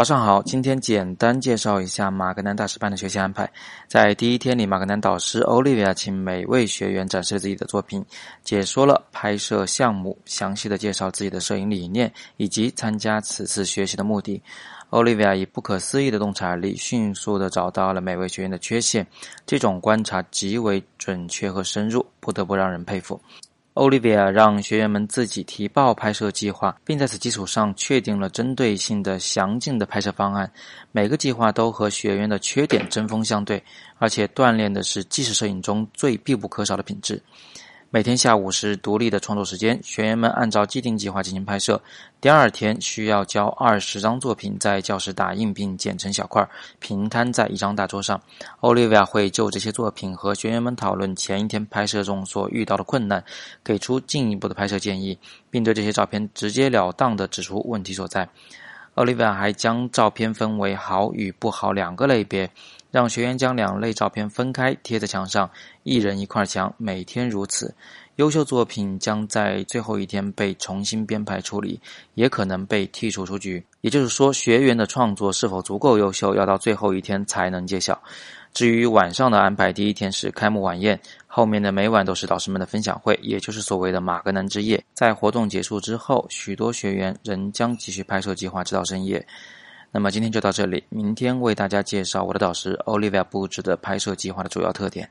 早上好，今天简单介绍一下马格南大师班的学习安排。在第一天里，马格南导师 Olivia 请每位学员展示自己的作品，解说了拍摄项目，详细的介绍自己的摄影理念以及参加此次学习的目的。Olivia 以不可思议的洞察力，迅速的找到了每位学员的缺陷，这种观察极为准确和深入，不得不让人佩服。Olivia 让学员们自己提报拍摄计划，并在此基础上确定了针对性的详尽的拍摄方案。每个计划都和学员的缺点针锋相对，而且锻炼的是纪实摄影中最必不可少的品质。每天下午是独立的创作时间，学员们按照既定计划进行拍摄。第二天需要交二十张作品，在教室打印并剪成小块，平摊在一张大桌上。Olivia 会就这些作品和学员们讨论前一天拍摄中所遇到的困难，给出进一步的拍摄建议，并对这些照片直截了当地指出问题所在。Olivia 还将照片分为好与不好两个类别。让学员将两类照片分开贴在墙上，一人一块墙，每天如此。优秀作品将在最后一天被重新编排处理，也可能被剔除出局。也就是说，学员的创作是否足够优秀，要到最后一天才能揭晓。至于晚上的安排，第一天是开幕晚宴，后面的每晚都是导师们的分享会，也就是所谓的马格南之夜。在活动结束之后，许多学员仍将继续拍摄计划，直到深夜。那么今天就到这里，明天为大家介绍我的导师 Olivia 布置的拍摄计划的主要特点。